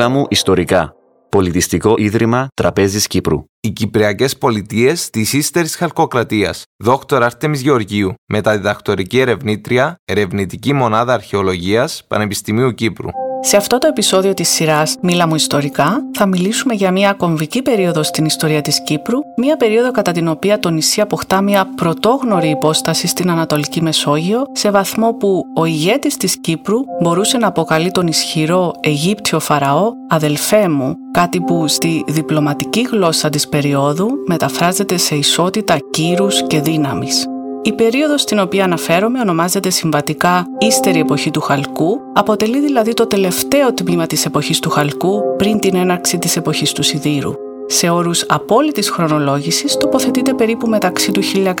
Μίλα μου ιστορικά. Πολιτιστικό Ίδρυμα Τραπέζης Κύπρου. Οι Κυπριακές Πολιτείες της ύστερης Χαλκοκρατίας. Δόκτωρ Άρτεμι Γεωργίου, μεταδιδακτορική ερευνήτρια, ερευνητική μονάδα αρχαιολογίας Πανεπιστημίου Κύπρου. Σε αυτό το επεισόδιο της σειράς «Μίλα μου ιστορικά» θα μιλήσουμε για μια κομβική περίοδο στην ιστορία της Κύπρου, μια περίοδο κατά την οποία το νησί αποκτά μια πρωτόγνωρη υπόσταση στην Ανατολική Μεσόγειο, σε βαθμό που ο ηγέτης της Κύπρου μπορούσε να αποκαλεί τον ισχυρό Αιγύπτιο Φαραώ «αδελφέ μου», κάτι που στη διπλωματική γλώσσα της περίοδου μεταφράζεται σε ισότητα κύρους και δύναμης. Η περίοδος στην οποία αναφέρομαι ονομάζεται συμβατικά ύστερη εποχή του Χαλκού, αποτελεί δηλαδή το τελευταίο τμήμα της εποχής του Χαλκού πριν την έναρξη της εποχής του Σιδήρου. Σε όρους απόλυτης χρονολόγησης τοποθετείται περίπου μεταξύ του 1650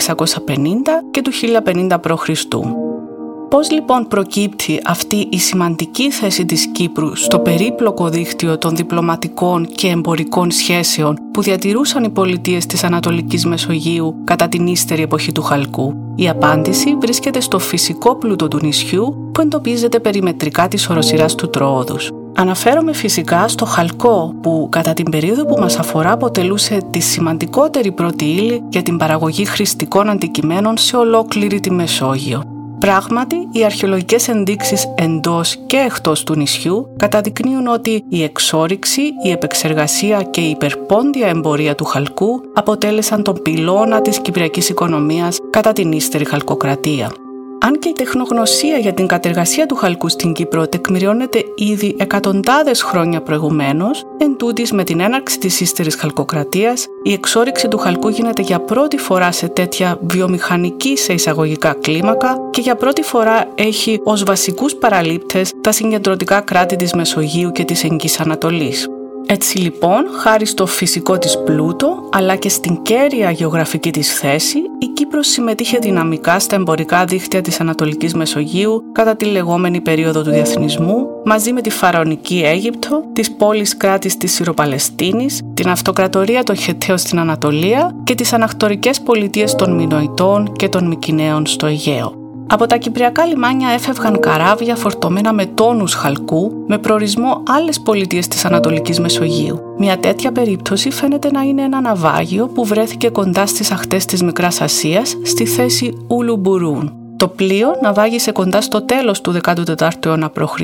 και του 1050 π.Χ. Πώς λοιπόν προκύπτει αυτή η σημαντική θέση της Κύπρου στο περίπλοκο δίκτυο των διπλωματικών και εμπορικών σχέσεων που διατηρούσαν οι πολιτείες της Ανατολικής Μεσογείου κατά την ύστερη εποχή του Χαλκού; Η απάντηση βρίσκεται στο φυσικό πλούτο του νησιού που εντοπίζεται περιμετρικά της οροσυράς του Τροόδους. Αναφέρομαι φυσικά στο χαλκό που κατά την περίοδο που μας αφορά αποτελούσε τη σημαντικότερη πρώτη ύλη για την παραγωγή χρηστικών αντικειμένων σε ολόκληρη τη Μεσόγειο. Πράγματι, οι αρχαιολογικές ενδείξεις εντός και εκτός του νησιού καταδεικνύουν ότι η εξόριξη, η επεξεργασία και η υπερπόντια εμπορία του χαλκού αποτέλεσαν τον πυλώνα της κυπριακής οικονομίας κατά την ύστερη χαλκοκρατία. Αν και η τεχνογνωσία για την κατεργασία του χαλκού στην Κύπρο τεκμηριώνεται ήδη εκατοντάδες χρόνια προηγουμένως, εν τούτης με την έναρξη της ύστερης χαλκοκρατίας, η εξόριξη του χαλκού γίνεται για πρώτη φορά σε τέτοια βιομηχανική σε εισαγωγικά κλίμακα και για πρώτη φορά έχει ως βασικούς παραλήπτες τα συγκεντρωτικά κράτη της Μεσογείου και της Εγγύης Ανατολής. Έτσι λοιπόν, χάρη στο φυσικό της πλούτο, αλλά και στην κέρια γεωγραφική της θέση, η Κύπρος συμμετείχε δυναμικά στα εμπορικά δίκτυα της Ανατολικής Μεσογείου κατά τη λεγόμενη περίοδο του διεθνισμού, μαζί με τη Φαραωνική Αίγυπτο, τις πόλεις κράτης της Συροπαλαιστίνης, την αυτοκρατορία των Χεταίων στην Ανατολία και τις αναχτορικές πολιτείες των Μινοητών και των Μικυναίων στο Αιγαίο. Από τα κυπριακά λιμάνια έφευγαν καράβια φορτωμένα με τόνους χαλκού με προορισμό άλλες πολιτείες της Ανατολικής Μεσογείου. Μια τέτοια περίπτωση φαίνεται να είναι ένα ναυάγιο που βρέθηκε κοντά στις αχτές της Μικράς Ασίας στη θέση Ουλουμπουρούν. Το πλοίο ναυάγησε κοντά στο τέλος του 14ου αιώνα π.Χ.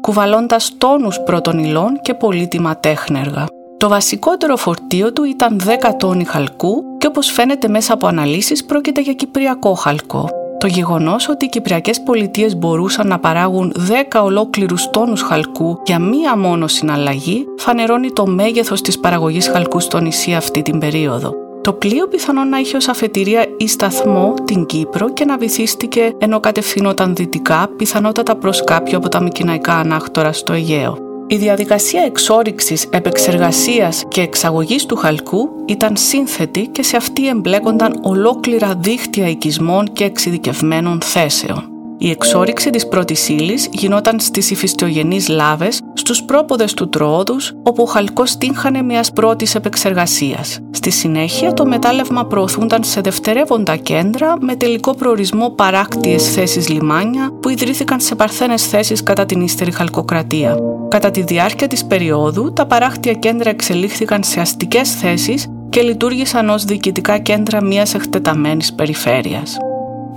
κουβαλώντας τόνους πρώτων υλών και πολύτιμα τέχνεργα. Το βασικότερο φορτίο του ήταν 10 τόνοι χαλκού και όπως φαίνεται μέσα από αναλύσεις πρόκειται για κυπριακό χαλκό. Το γεγονός ότι οι Κυπριακές πολιτείες μπορούσαν να παράγουν 10 ολόκληρους τόνους χαλκού για μία μόνο συναλλαγή φανερώνει το μέγεθος της παραγωγής χαλκού στο νησί αυτή την περίοδο. Το πλοίο πιθανόν να είχε ως αφετηρία ή σταθμό την Κύπρο και να βυθίστηκε ενώ κατευθυνόταν δυτικά, πιθανότατα προς κάποιο από τα μικυναϊκά ανάκτορα στο Αιγαίο. Η διαδικασία εξόριξης, επεξεργασίας και εξαγωγής του χαλκού ήταν σύνθετη και σε αυτή εμπλέκονταν ολόκληρα δίχτυα οικισμών και εξειδικευμένων θέσεων. Η εξόριξη της πρώτης ύλης γινόταν στις ηφιστιογενείς λάβες, στους πρόποδες του Τροόδους, όπου ο χαλκός τύχανε μιας πρώτης επεξεργασίας. Στη συνέχεια το μετάλλευμα προωθούνταν σε δευτερεύοντα κέντρα με τελικό προορισμό παράκτιες θέσεις λιμάνια που ιδρύθηκαν σε παρθένες θέσεις κατά την ύστερη χαλκοκρατία. Κατά τη διάρκεια της περίοδου, τα παράκτια κέντρα εξελίχθηκαν σε αστικές θέσεις και λειτουργήσαν ως διοικητικά κέντρα μιας εκτεταμένης περιφέρειας.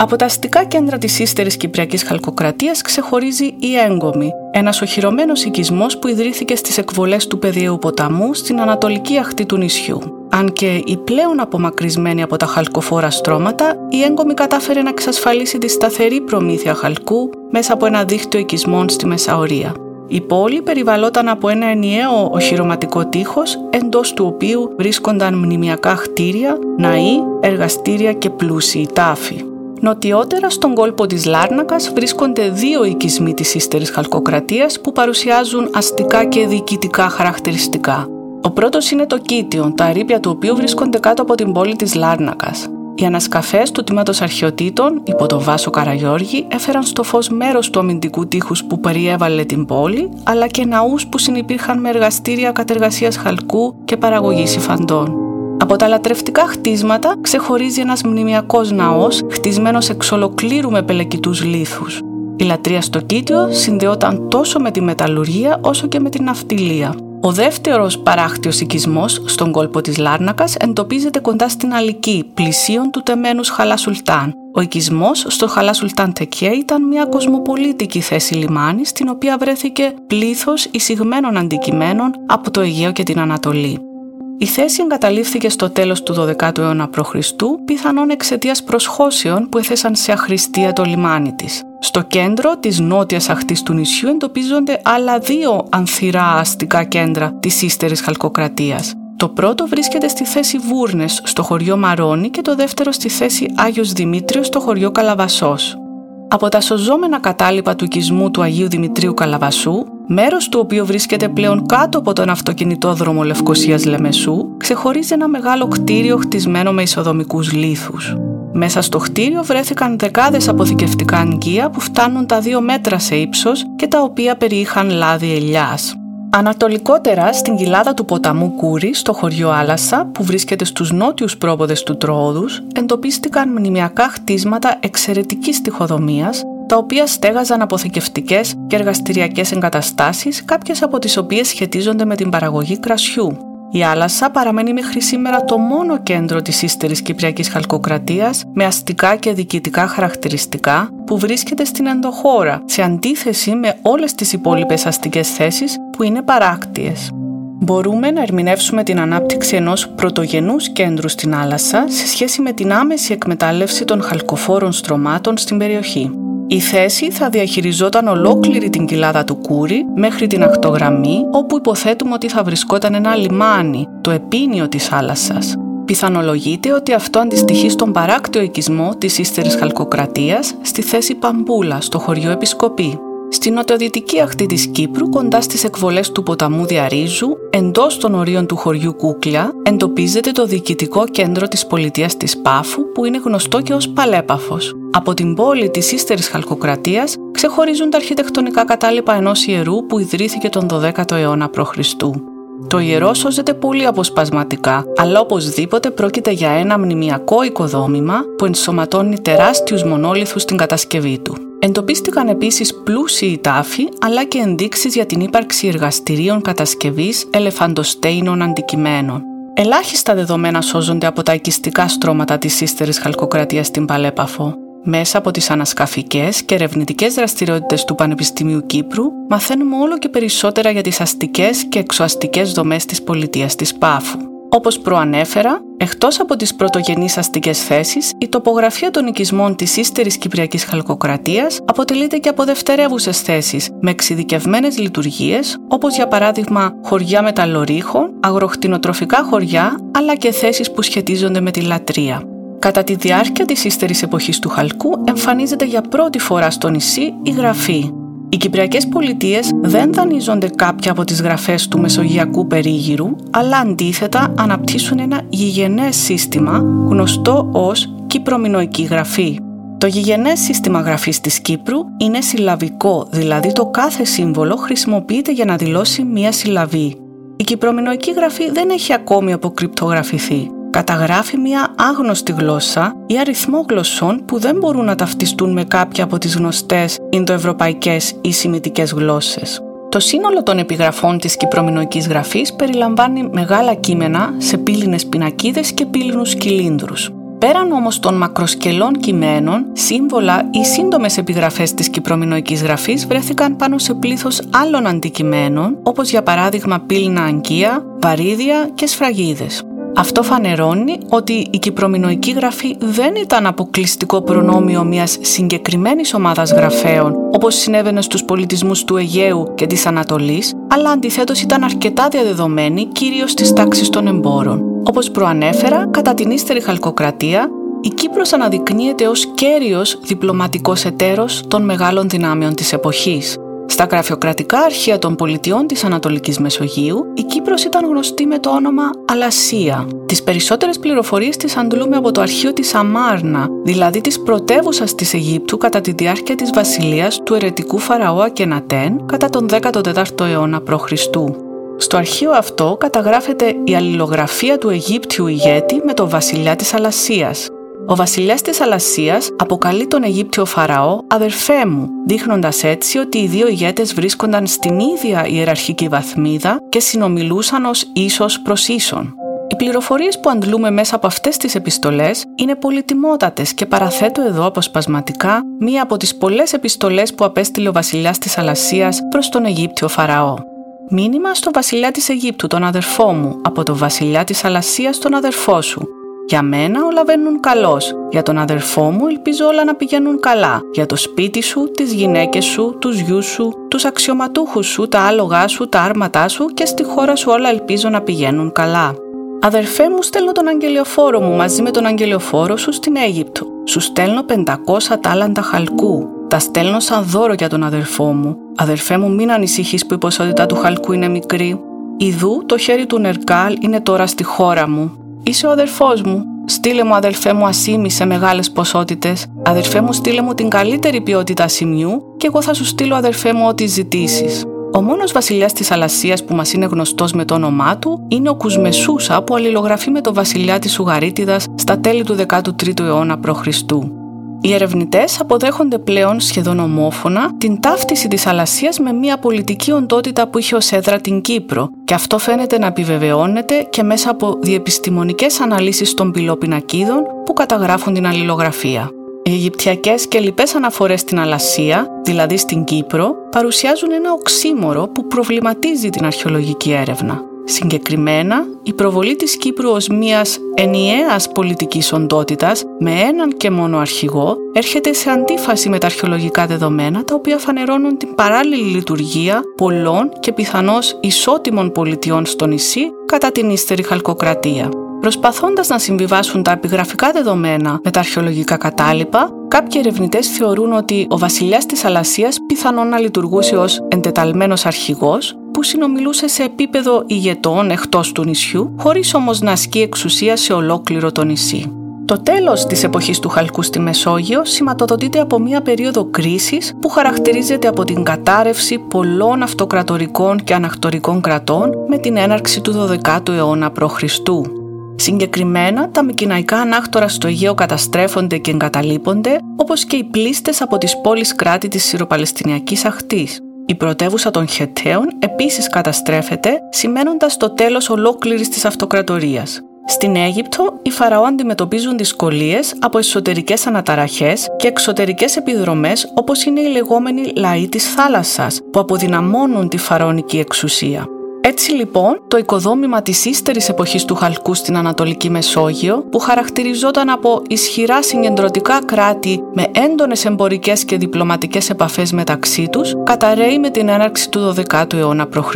Από τα αστικά κέντρα της ύστερης Κυπριακής Χαλκοκρατίας ξεχωρίζει η Έγκομη, ένας οχυρωμένος οικισμός που ιδρύθηκε στις εκβολές του Πεδιαίου ποταμού στην ανατολική αχτή του νησιού. Αν και η πλέον απομακρυσμένη από τα χαλκοφόρα στρώματα, η Έγκομη κατάφερε να εξασφαλίσει τη σταθερή προμήθεια χαλκού μέσα από ένα δίκτυο οικισμών στη Μεσαωρία. Η πόλη περιβαλλόταν από ένα ενιαίο οχυρωματικό τείχος, εντός του οποίου βρίσκονταν μνημιακά χτίρια, ναοί, εργαστήρια και πλούσιοι τάφοι. Νοτιότερα στον κόλπο της Λάρνακας βρίσκονται δύο οικισμοί της ύστερης χαλκοκρατίας που παρουσιάζουν αστικά και διοικητικά χαρακτηριστικά. Ο πρώτος είναι το Κίτιον, τα ερήπια του οποίου βρίσκονται κάτω από την πόλη της Λάρνακας. Οι ανασκαφές του τμήματος αρχαιοτήτων υπό τον Βάσο Καραγιώργη έφεραν στο φως μέρος του αμυντικού τείχους που περιέβαλε την πόλη, αλλά και ναούς που συνεπήρχαν με εργαστήρια κατεργασίας χαλκού και παραγωγής υφαντών. Από τα λατρευτικά χτίσματα ξεχωρίζει ένας μνημιακός ναός χτισμένος εξ ολοκλήρου με πελεκητούς λίθους. Η λατρεία στο Κίτιο συνδεόταν τόσο με τη μεταλλουργία όσο και με την ναυτιλία. Ο δεύτερος παράκτιος οικισμός στον κόλπο της Λάρνακας εντοπίζεται κοντά στην Αλική, πλησίον του τεμένους Χαλασουλτάν. Ο οικισμός στο Χαλασουλτάν Τεκέ ήταν μια κοσμοπολίτικη θέση λιμάνι στην οποία βρέθηκε πλήθος εισηγμένων αντικειμένων από το Αιγαίο και την Ανατολή. Η θέση εγκαταλείφθηκε στο τέλος του 12ου αιώνα π.Χ. πιθανόν εξαιτίας προσχώσεων που έθεσαν σε αχρηστία το λιμάνι της. Στο κέντρο της νότιας αχτής του νησιού εντοπίζονται άλλα δύο ανθυρά αστικά κέντρα της ύστερης χαλκοκρατίας. Το πρώτο βρίσκεται στη θέση Βούρνες στο χωριό Μαρόνι και το δεύτερο στη θέση Άγιος Δημήτριος στο χωριό Καλαβασός. Από τα σωζόμενα κατάλοιπα του οικισμού του Αγίου Δημητρίου Καλαβασού, μέρος του οποίου βρίσκεται πλέον κάτω από τον αυτοκινητόδρομο Λευκοσίας Λεμεσού, ξεχωρίζει ένα μεγάλο κτίριο χτισμένο με ισοδομικούς λίθους. Μέσα στο κτίριο βρέθηκαν δεκάδες αποθηκευτικά αγκία που φτάνουν τα δύο μέτρα σε ύψος και τα οποία περιείχαν λάδι ελιάς. Ανατολικότερα, στην κοιλάδα του ποταμού Κούρι, στο χωριό Άλασσα, που βρίσκεται στους νότιους πρόποδες του Τρόοδους, εντοπίστηκαν μνημιακά χτίσματα εξαιρετικής τυχοδομίας, τα οποία στέγαζαν αποθηκευτικές και εργαστηριακές εγκαταστάσεις, κάποιες από τις οποίες σχετίζονται με την παραγωγή κρασιού. Η Άλασσα παραμένει μέχρι σήμερα το μόνο κέντρο της ύστερης Κυπριακής Χαλκοκρατίας με αστικά και διοικητικά χαρακτηριστικά που βρίσκεται στην ενδοχώρα, σε αντίθεση με όλες τις υπόλοιπες αστικές θέσεις που είναι παράκτιες. Μπορούμε να ερμηνεύσουμε την ανάπτυξη ενός πρωτογενούς κέντρου στην Άλασσα σε σχέση με την άμεση εκμετάλλευση των χαλκοφόρων στρωμάτων στην περιοχή. Η θέση θα διαχειριζόταν ολόκληρη την κοιλάδα του Κούρι μέχρι την ακτογραμμή όπου υποθέτουμε ότι θα βρισκόταν ένα λιμάνι, το επίνιο της θάλασσας. Πιθανολογείται ότι αυτό αντιστοιχεί στον παράκτιο οικισμό της ύστερης χαλκοκρατίας στη θέση Παμπούλα στο χωριό Επισκοπή. Στην νοτιοδυτική ακτή της Κύπρου, κοντά στις εκβολές του ποταμού Διαρίζου, εντός των ορίων του χωριού Κούκλια, εντοπίζεται το διοικητικό κέντρο της πολιτείας της Πάφου, που είναι γνωστό και ως Παλέπαφος. Από την πόλη της ύστερης Χαλκοκρατίας ξεχωρίζουν τα αρχιτεκτονικά κατάλοιπα ενός ιερού που ιδρύθηκε τον 12ο αιώνα π.Χ. Το ιερό σώζεται πολύ αποσπασματικά, αλλά οπωσδήποτε πρόκειται για ένα μνημιακό οικοδόμημα που ενσωματώνει τεράστιους μονόλιθους στην κατασκευή του. Εντοπίστηκαν επίσης πλούσιοι τάφοι, αλλά και ενδείξεις για την ύπαρξη εργαστηρίων κατασκευής ελεφαντοστέινων αντικειμένων. Ελάχιστα δεδομένα σώζονται από τα οικιστικά στρώματα της ύστερης χαλκοκρατίας στην Παλέπαφο. Μέσα από τις ανασκαφικές και ερευνητικές δραστηριότητες του Πανεπιστημίου Κύπρου μαθαίνουμε όλο και περισσότερα για τις αστικές και εξωαστικές δομές της πολιτείας της Πάφου. Όπως προανέφερα, εκτός από τις πρωτογενείς αστικές θέσεις, η τοπογραφία των οικισμών της ύστερης Κυπριακής Χαλκοκρατίας αποτελείται και από δευτερεύουσες θέσεις με εξειδικευμένες λειτουργίες, όπως για παράδειγμα χωριά μεταλλορίχων, αγροκτηνοτροφικά χωριά, αλλά και θέσεις που σχετίζονται με τη λατρεία. Κατά τη διάρκεια της ύστερης εποχής του Χαλκού εμφανίζεται για πρώτη φορά στο νησί η γραφή. Οι Κυπριακές πολιτείες δεν δανείζονται κάποια από τις γραφές του Μεσογειακού περίγυρου, αλλά αντίθετα αναπτύσσουν ένα γηγενές σύστημα γνωστό ως Κυπρομινοϊκή γραφή. Το γηγενές σύστημα γραφής της Κύπρου είναι συλλαβικό, δηλαδή το κάθε σύμβολο χρησιμοποιείται για να δηλώσει μία συλλαβή. Η Κυπρομινοϊκή γραφή δεν έχει ακόμη αποκρυπτογραφηθεί καταγράφει μια άγνωστη γλώσσα ή αριθμό γλωσσών που δεν μπορούν να ταυτιστούν με κάποια από τις γνωστές Ινδοευρωπαϊκές ή Σημιτικές γλώσσες. Το σύνολο των επιγραφών της κυπρομινοϊκής γραφής περιλαμβάνει μεγάλα κείμενα σε πύληνες πινακίδες και πύληνους κυλίνδρους. Πέραν όμως των μακροσκελών κειμένων, σύμβολα ή σύντομες επιγραφές της κυπρομινοϊκής γραφής βρέθηκαν πάνω σε πλήθος άλλων αντικειμένων, όπως για παράδειγμα πύληνα αγκία, βαρύδια και σφραγίδες. Αυτό φανερώνει ότι η κυπρομινοϊκή γραφή δεν ήταν αποκλειστικό προνόμιο μιας συγκεκριμένης ομάδας γραφέων, όπως συνέβαινε στους πολιτισμούς του Αιγαίου και της Ανατολής, αλλά αντιθέτως ήταν αρκετά διαδεδομένη κυρίως στις τάξεις των εμπόρων. Όπως προανέφερα, κατά την ύστερη χαλκοκρατία, η Κύπρος αναδεικνύεται ως κέριος διπλωματικός εταίρος των μεγάλων δυνάμεων της εποχής. Στα γραφειοκρατικά αρχεία των πολιτιών της Ανατολικής Μεσογείου, η Κύπρος ήταν γνωστή με το όνομα Αλασία. Τις περισσότερες πληροφορίες τις αντλούμε από το αρχείο της Αμάρνα, δηλαδή της πρωτεύουσας της Αιγύπτου κατά τη διάρκεια της βασιλείας του ερετικού φαραώ Ακενατέν κατά τον 14ο αιώνα π.Χ. Στο αρχείο αυτό καταγράφεται η αλληλογραφία του Αιγύπτιου ηγέτη με τον βασιλιά της Αλασίας. Ο βασιλιάς της Αλασίας αποκαλεί τον Αιγύπτιο Φαραώ αδερφέ μου, δείχνοντας έτσι ότι οι δύο ηγέτες βρίσκονταν στην ίδια ιεραρχική βαθμίδα και συνομιλούσαν ως ίσως προς ίσον. Οι πληροφορίες που αντλούμε μέσα από αυτές τις επιστολές είναι πολυτιμότατες και παραθέτω εδώ αποσπασματικά μία από τις πολλές επιστολές που απέστειλε ο βασιλιάς της Αλασίας προς τον Αιγύπτιο Φαραώ. Μήνυμα στον βασιλιά της Αιγύπτου, τον αδερφό μου, από τον βασιλιά της Αλασίας, τον αδερφό σου. Για μένα όλα βαίνουν καλώς. Για τον αδερφό μου ελπίζω όλα να πηγαίνουν καλά. Για το σπίτι σου, τις γυναίκες σου, τους γιους σου, τους αξιωματούχους σου, τα άλογά σου, τα άρματά σου και στη χώρα σου όλα ελπίζω να πηγαίνουν καλά. Αδερφέ μου στέλνω τον αγγελιοφόρο μου μαζί με τον αγγελιοφόρο σου στην Αίγυπτο. Σου στέλνω 500 τάλαντα χαλκού. Τα στέλνω σαν δώρο για τον αδερφό μου. Αδερφέ μου μην ανησυχείς που η ποσότητα του χαλκού είναι μικρή. Ιδού το χέρι του Νερκάλ είναι τώρα στη χώρα μου. Είσαι ο αδερφός μου. Στείλε μου αδερφέ μου ασήμι σε μεγάλες ποσότητες. Αδερφέ μου στείλε μου την καλύτερη ποιότητα ασημιού και εγώ θα σου στείλω αδερφέ μου ό,τι ζητήσεις. Ο μόνος βασιλιάς της Αλασίας που μας είναι γνωστός με το όνομά του είναι ο Κουσμεσούσα που αλληλογραφεί με τον βασιλιά της Ουγαρίτιδας στα τέλη του 13ου αιώνα π.Χ. Οι ερευνητές αποδέχονται πλέον σχεδόν ομόφωνα την ταύτιση της Αλασία με μια πολιτική οντότητα που είχε ως έδρα την Κύπρο, και αυτό φαίνεται να επιβεβαιώνεται και μέσα από διεπιστημονικές αναλύσεις των πυλόπινακίδων που καταγράφουν την αλληλογραφία. Οι Αιγυπτιακές και λοιπές αναφορές στην Αλασία, δηλαδή στην Κύπρο, παρουσιάζουν ένα οξύμορο που προβληματίζει την αρχαιολογική έρευνα. Συγκεκριμένα, η προβολή της Κύπρου ως μιας ενιαίας πολιτικής οντότητας με έναν και μόνο αρχηγό έρχεται σε αντίφαση με τα αρχαιολογικά δεδομένα τα οποία φανερώνουν την παράλληλη λειτουργία πολλών και πιθανώς ισότιμων πολιτιών στο νησί κατά την ύστερη χαλκοκρατία. Προσπαθώντας να συμβιβάσουν τα επιγραφικά δεδομένα με τα αρχαιολογικά κατάλοιπα, κάποιοι ερευνητές θεωρούν ότι ο βασιλιάς της Αλασίας πιθανόν να λειτουργούσε ως εντεταλμένος αρχηγός που συνομιλούσε σε επίπεδο ηγετών εκτός του νησιού, χωρίς όμως να ασκεί εξουσία σε ολόκληρο το νησί. Το τέλος της εποχής του Χαλκού στη Μεσόγειο σηματοδοτείται από μια περίοδο κρίσης που χαρακτηρίζεται από την κατάρρευση πολλών αυτοκρατορικών και ανακτορικών κρατών με την έναρξη του 12ου αιώνα π.Χ. Συγκεκριμένα, τα μικυναϊκά ανάκτορα στο Αιγαίο καταστρέφονται και εγκαταλείπονται, όπως και οι πλήστες από τις πόλεις κράτη της Συροπαλαιστινιακής Αχτής. Η πρωτεύουσα των Χεταίων επίσης καταστρέφεται, σημαίνοντας το τέλος ολόκληρης της αυτοκρατορίας. Στην Αίγυπτο, οι Φαραώ αντιμετωπίζουν δυσκολίες από εσωτερικές αναταραχές και εξωτερικές επιδρομές όπως είναι οι λεγόμενοι λαοί της θάλασσας, που αποδυναμώνουν τη φαραωνική εξουσία. Έτσι λοιπόν, το οικοδόμημα της ύστερης εποχής του Χαλκού στην Ανατολική Μεσόγειο, που χαρακτηριζόταν από ισχυρά συγκεντρωτικά κράτη με έντονες εμπορικές και διπλωματικές επαφές μεταξύ τους, καταραίει με την έναρξη του 12ου αιώνα π.Χ.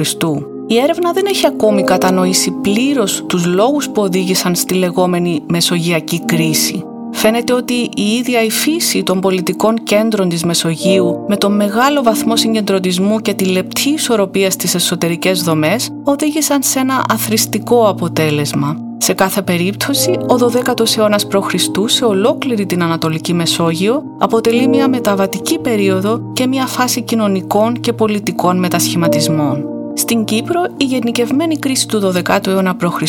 Η έρευνα δεν έχει ακόμη κατανοήσει πλήρως τους λόγους που οδήγησαν στη λεγόμενη Μεσογειακή κρίση. Φαίνεται ότι η ίδια η φύση των πολιτικών κέντρων της Μεσογείου με τον μεγάλο βαθμό συγκεντρωτισμού και τη λεπτή ισορροπία στις εσωτερικές δομές οδήγησαν σε ένα αθρηστικό αποτέλεσμα. Σε κάθε περίπτωση, ο 12ος αιώνας π.Χ. σε ολόκληρη την Ανατολική Μεσόγειο αποτελεί μια μεταβατική περίοδο και μια φάση κοινωνικών και πολιτικών μετασχηματισμών. Στην Κύπρο, η γενικευμένη κρίση του 12ου αιώνα π.Χ.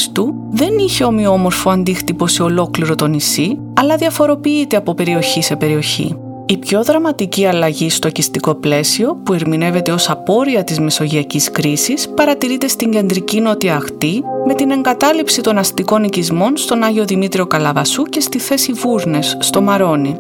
δεν είχε ομοιόμορφο αντίκτυπο σε ολόκληρο το νησί, αλλά διαφοροποιείται από περιοχή σε περιοχή. Η πιο δραματική αλλαγή στο οικιστικό πλαίσιο, που ερμηνεύεται ως απόρρια της μεσογειακής κρίσης, παρατηρείται στην κεντρική νότια αχτή, με την εγκατάλειψη των αστικών οικισμών στον Άγιο Δημήτριο Καλαβασού και στη θέση Βούρνες, στο Μαρόνι.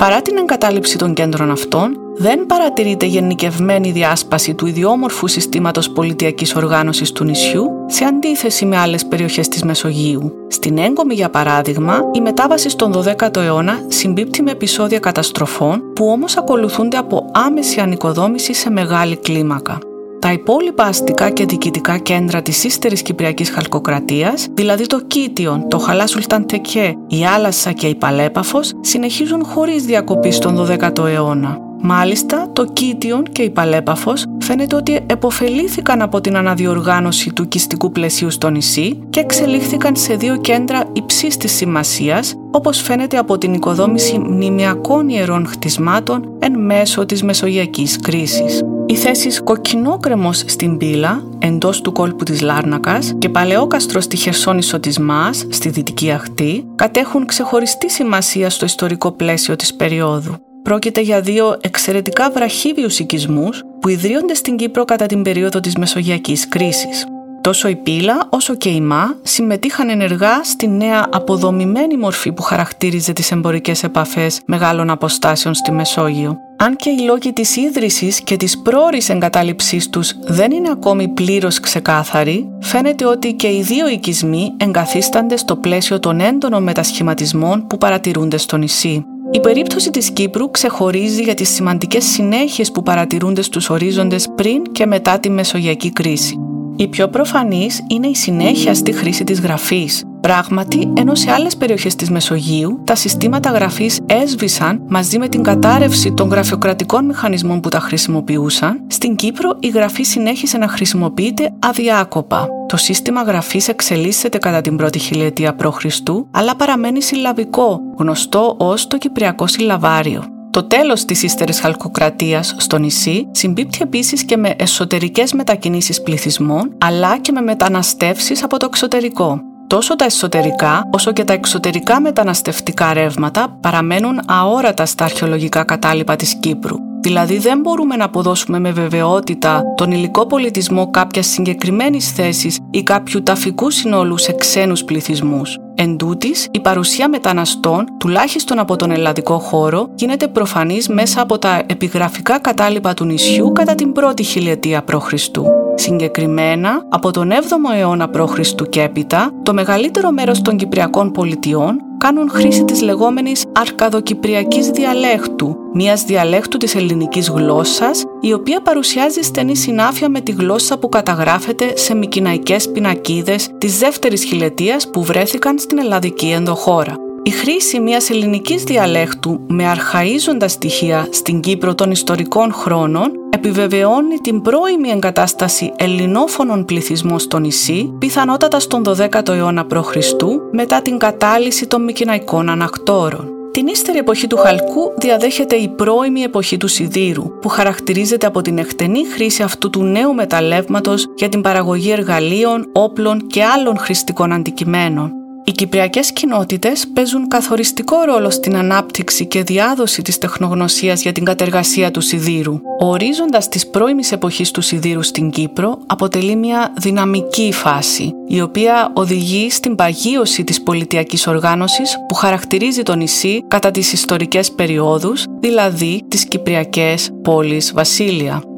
Παρά την εγκατάλειψη των κέντρων αυτών, δεν παρατηρείται γενικευμένη διάσπαση του ιδιόμορφου συστήματος πολιτιακής οργάνωσης του νησιού σε αντίθεση με άλλες περιοχές της Μεσογείου. Στην Έγκομη, για παράδειγμα, η μετάβαση στον 12ο αιώνα συμπίπτει με επεισόδια καταστροφών που όμως ακολουθούνται από άμεση ανοικοδόμηση σε μεγάλη κλίμακα. Τα υπόλοιπα αστικά και διοικητικά κέντρα της ύστερης Κυπριακής Χαλκοκρατίας, δηλαδή το Κίτιον, το Χαλά Σουλταντεκέ, η Άλασσα και η Παλέπαφος, συνεχίζουν χωρίς διακοπή στον 12ο αιώνα. Μάλιστα, το Κίτιον και η Παλέπαφος φαίνεται ότι εποφελήθηκαν από την αναδιοργάνωση του οικιστικού πλαισίου στο νησί και εξελίχθηκαν σε δύο κέντρα υψής της σημασίας, όπως φαίνεται από την οικοδόμηση μνημιακών ιερών χτισμάτων εν μέσω της μεσογειακής κρίσης. Οι θέσεις Κοκκινόκρεμος στην Πύλα, εντός του κόλπου της Λάρνακας και Παλαιόκαστρος στη Χερσόνησο της Μάς, στη Δυτική Αχτή, κατέχουν ξεχωριστή σημασία στο ιστορικό πλαίσιο της περίοδου. Πρόκειται για δύο εξαιρετικά βραχίβιους οικισμούς που ιδρύονται στην Κύπρο κατά την περίοδο της Μεσογειακής κρίσης. Τόσο η Πύλα όσο και η Μα συμμετείχαν ενεργά στη νέα αποδομημένη μορφή που χαρακτήριζε τις εμπορικές επαφές μεγάλων αποστάσεων στη Μεσόγειο. Αν και οι λόγοι της ίδρυσης και της πρόορης εγκατάλειψής τους δεν είναι ακόμη πλήρως ξεκάθαροι, φαίνεται ότι και οι δύο οικισμοί εγκαθίστανται στο πλαίσιο των έντονων μετασχηματισμών που παρατηρούνται στο νησί. Η περίπτωση της Κύπρου ξεχωρίζει για τις σημαντικές συνέχειες που παρατηρούνται στους ορίζοντες πριν και μετά τη Μεσογειακή κρίση. Η πιο προφανής είναι η συνέχεια στη χρήση της γραφής. Πράγματι, ενώ σε άλλες περιοχές της Μεσογείου τα συστήματα γραφής έσβησαν μαζί με την κατάρρευση των γραφειοκρατικών μηχανισμών που τα χρησιμοποιούσαν, στην Κύπρο η γραφή συνέχισε να χρησιμοποιείται αδιάκοπα. Το σύστημα γραφής εξελίσσεται κατά την πρώτη χιλιετία π.Χ., αλλά παραμένει συλλαβικό, γνωστό ως το Κυπριακό Συλλαβάριο. Το τέλος της ύστερης χαλκοκρατίας στο νησί συμπίπτει επίσης και με εσωτερικές μετακινήσεις πληθυσμών, αλλά και με μεταναστεύσεις από το εξωτερικό. Τόσο τα εσωτερικά όσο και τα εξωτερικά μεταναστευτικά ρεύματα παραμένουν αόρατα στα αρχαιολογικά κατάλοιπα της Κύπρου. Δηλαδή δεν μπορούμε να αποδώσουμε με βεβαιότητα τον υλικό πολιτισμό κάποιας συγκεκριμένης θέσης ή κάποιου ταφικού συνόλου σε ξένους πληθυσμούς. Εν τούτης, η παρουσία μεταναστών, τουλάχιστον από τον ελλαδικό χώρο, γίνεται προφανής μέσα από τα επιγραφικά κατάλοιπα του νησιού κατά την πρώτη χιλιετία π.Χ. Συγκεκριμένα, από τον 7ο αιώνα π.Χ. και έπειτα, το μεγαλύτερο μέρος των Κυπριακών πολιτιών κάνουν χρήση της λεγόμενης αρκαδοκυπριακής διαλέχτου, μιας διαλέχτου της ελληνικής γλώσσας, η οποία παρουσιάζει στενή συνάφεια με τη γλώσσα που καταγράφεται σε μικυναϊκές πινακίδες της δεύτερης χιλετίας που βρέθηκαν στην ελλαδική ενδοχώρα. Η χρήση μιας ελληνικής διαλέχτου με αρχαίζοντα στοιχεία στην Κύπρο των ιστορικών χρόνων επιβεβαιώνει την πρώιμη εγκατάσταση ελληνόφωνων πληθυσμών στο νησί, πιθανότατα στον 12ο αιώνα π.Χ. μετά την κατάλυση των μικυναϊκών ανακτόρων. Την ύστερη εποχή του χαλκού διαδέχεται η πρώιμη εποχή του σιδήρου, που χαρακτηρίζεται από την εκτενή χρήση αυτού του νέου μεταλλεύματος για την παραγωγή εργαλείων, όπλων και άλλων χρηστικών αντικειμένων. Οι κυπριακές κοινότητες παίζουν καθοριστικό ρόλο στην ανάπτυξη και διάδοση της τεχνογνωσίας για την κατεργασία του σιδήρου. Ο ορίζοντας της πρώιμης εποχής του σιδήρου στην Κύπρο αποτελεί μια δυναμική φάση, η οποία οδηγεί στην παγίωση της πολιτιακής οργάνωσης που χαρακτηρίζει το νησί κατά τις ιστορικές περιόδους, δηλαδή τις κυπριακές πόλεις βασίλεια.